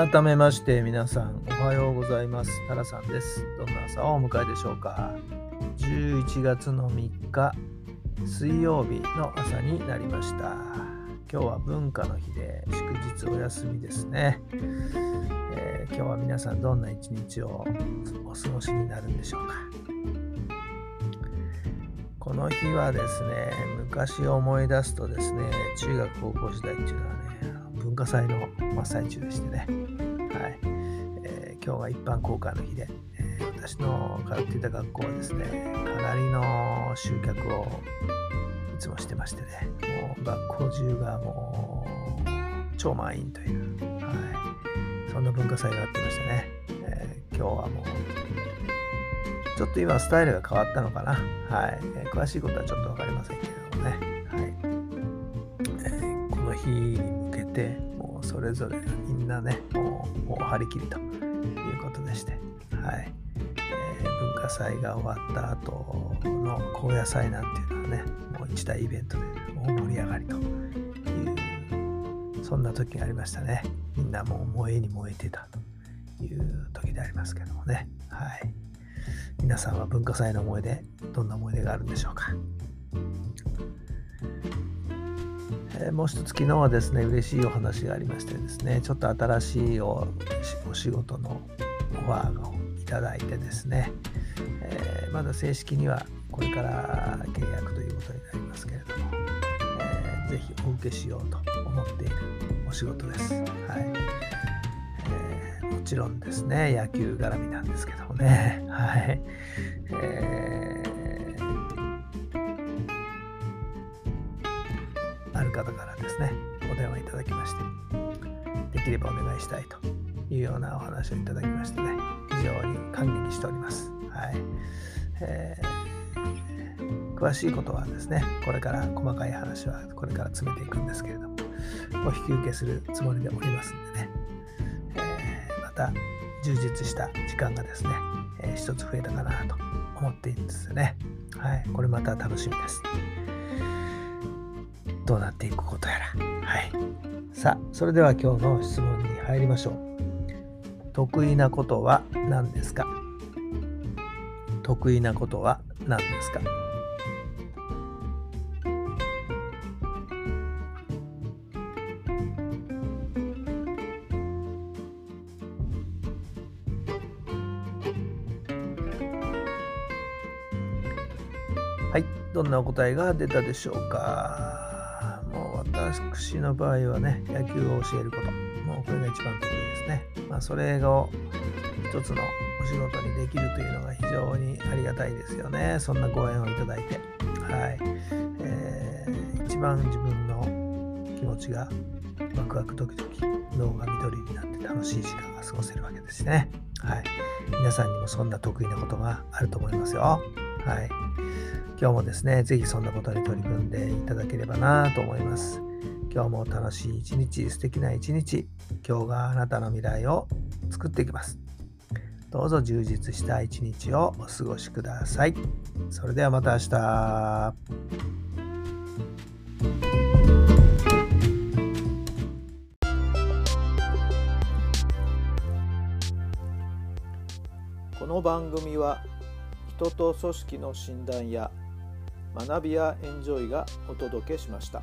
改めまして皆さんおはようございます。タラさんです。どんな朝をお迎えでしょうか。11月の3日水曜日の朝になりました。今日は文化の日で祝日お休みですね、えー、今日は皆さんどんな一日をお過ごしになるんでしょうか。この日はですね昔思い出すとですね中学高校時代っていうのはね文化祭の真っ最中でしてね、はいえー、今日が一般公開の日で、えー、私の通っていた学校はですねかなりの集客をいつもしてましてねもう学校中がもう超満員という、はい、そんな文化祭があってましてね、えー、今日はもうちょっと今スタイルが変わったのかな。はい。え、詳しいことはちょっと分かりませんけれどもね。にてもうそれぞれみんなねもうもう張り切りということでして、はい。えー、文化祭が終わった後の高野祭なんていうのはねもう一大イベントで大盛り上がりというそんな時がありましたね。みんなもう燃えに燃えてたという時でありますけどもね。はい。皆さんは文化祭の思い出どんな思い出があるんでしょうか？えもう一つ昨日はですね、嬉しいお話がありましてですね、ちょっと新しいお仕事のオファーをいただいてですね、えー、まだ正式にはこれから契約ということになりますけれども、えー、ぜひお受けしようと思っているお仕事です。はいえー、もちろんですね、野球絡みなんですけどもね、はい。えー方からですね、お電話いただきまして、できればお願いしたいというようなお話をいただきましてね、非常に感激しております。はいえー、詳しいことはですね、これから細かい話はこれから詰めていくんですけれども、お引き受けするつもりでおりますんでね、えー、また充実した時間がですね、えー、一つ増えたかなと思っているんですよね。はい、これまた楽しみです。どうなっていくことやら。はい。さあ、それでは今日の質問に入りましょう。得意なことは何ですか？得意なことは何ですか？はい、どんなお答えが出たでしょうか？私の場合はね、野球を教えること。もうこれが一番得意ですね。まあ、それを一つのお仕事にできるというのが非常にありがたいですよね。そんなご縁をいただいて。はい。えー、一番自分の気持ちがワクワクドキドキ、脳が緑になって楽しい時間が過ごせるわけですね。はい。皆さんにもそんな得意なことがあると思いますよ。はい。今日もですね、ぜひそんなことに取り組んでいただければなと思います。今日も楽しい一日、素敵な一日、今日があなたの未来を作っていきます。どうぞ充実した一日をお過ごしください。それではまた明日。この番組は人と組織の診断や学びやエンジョイがお届けしました。